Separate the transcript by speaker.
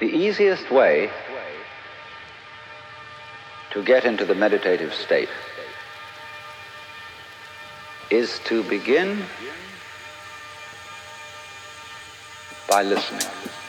Speaker 1: The easiest way to get into the meditative state is to begin by listening.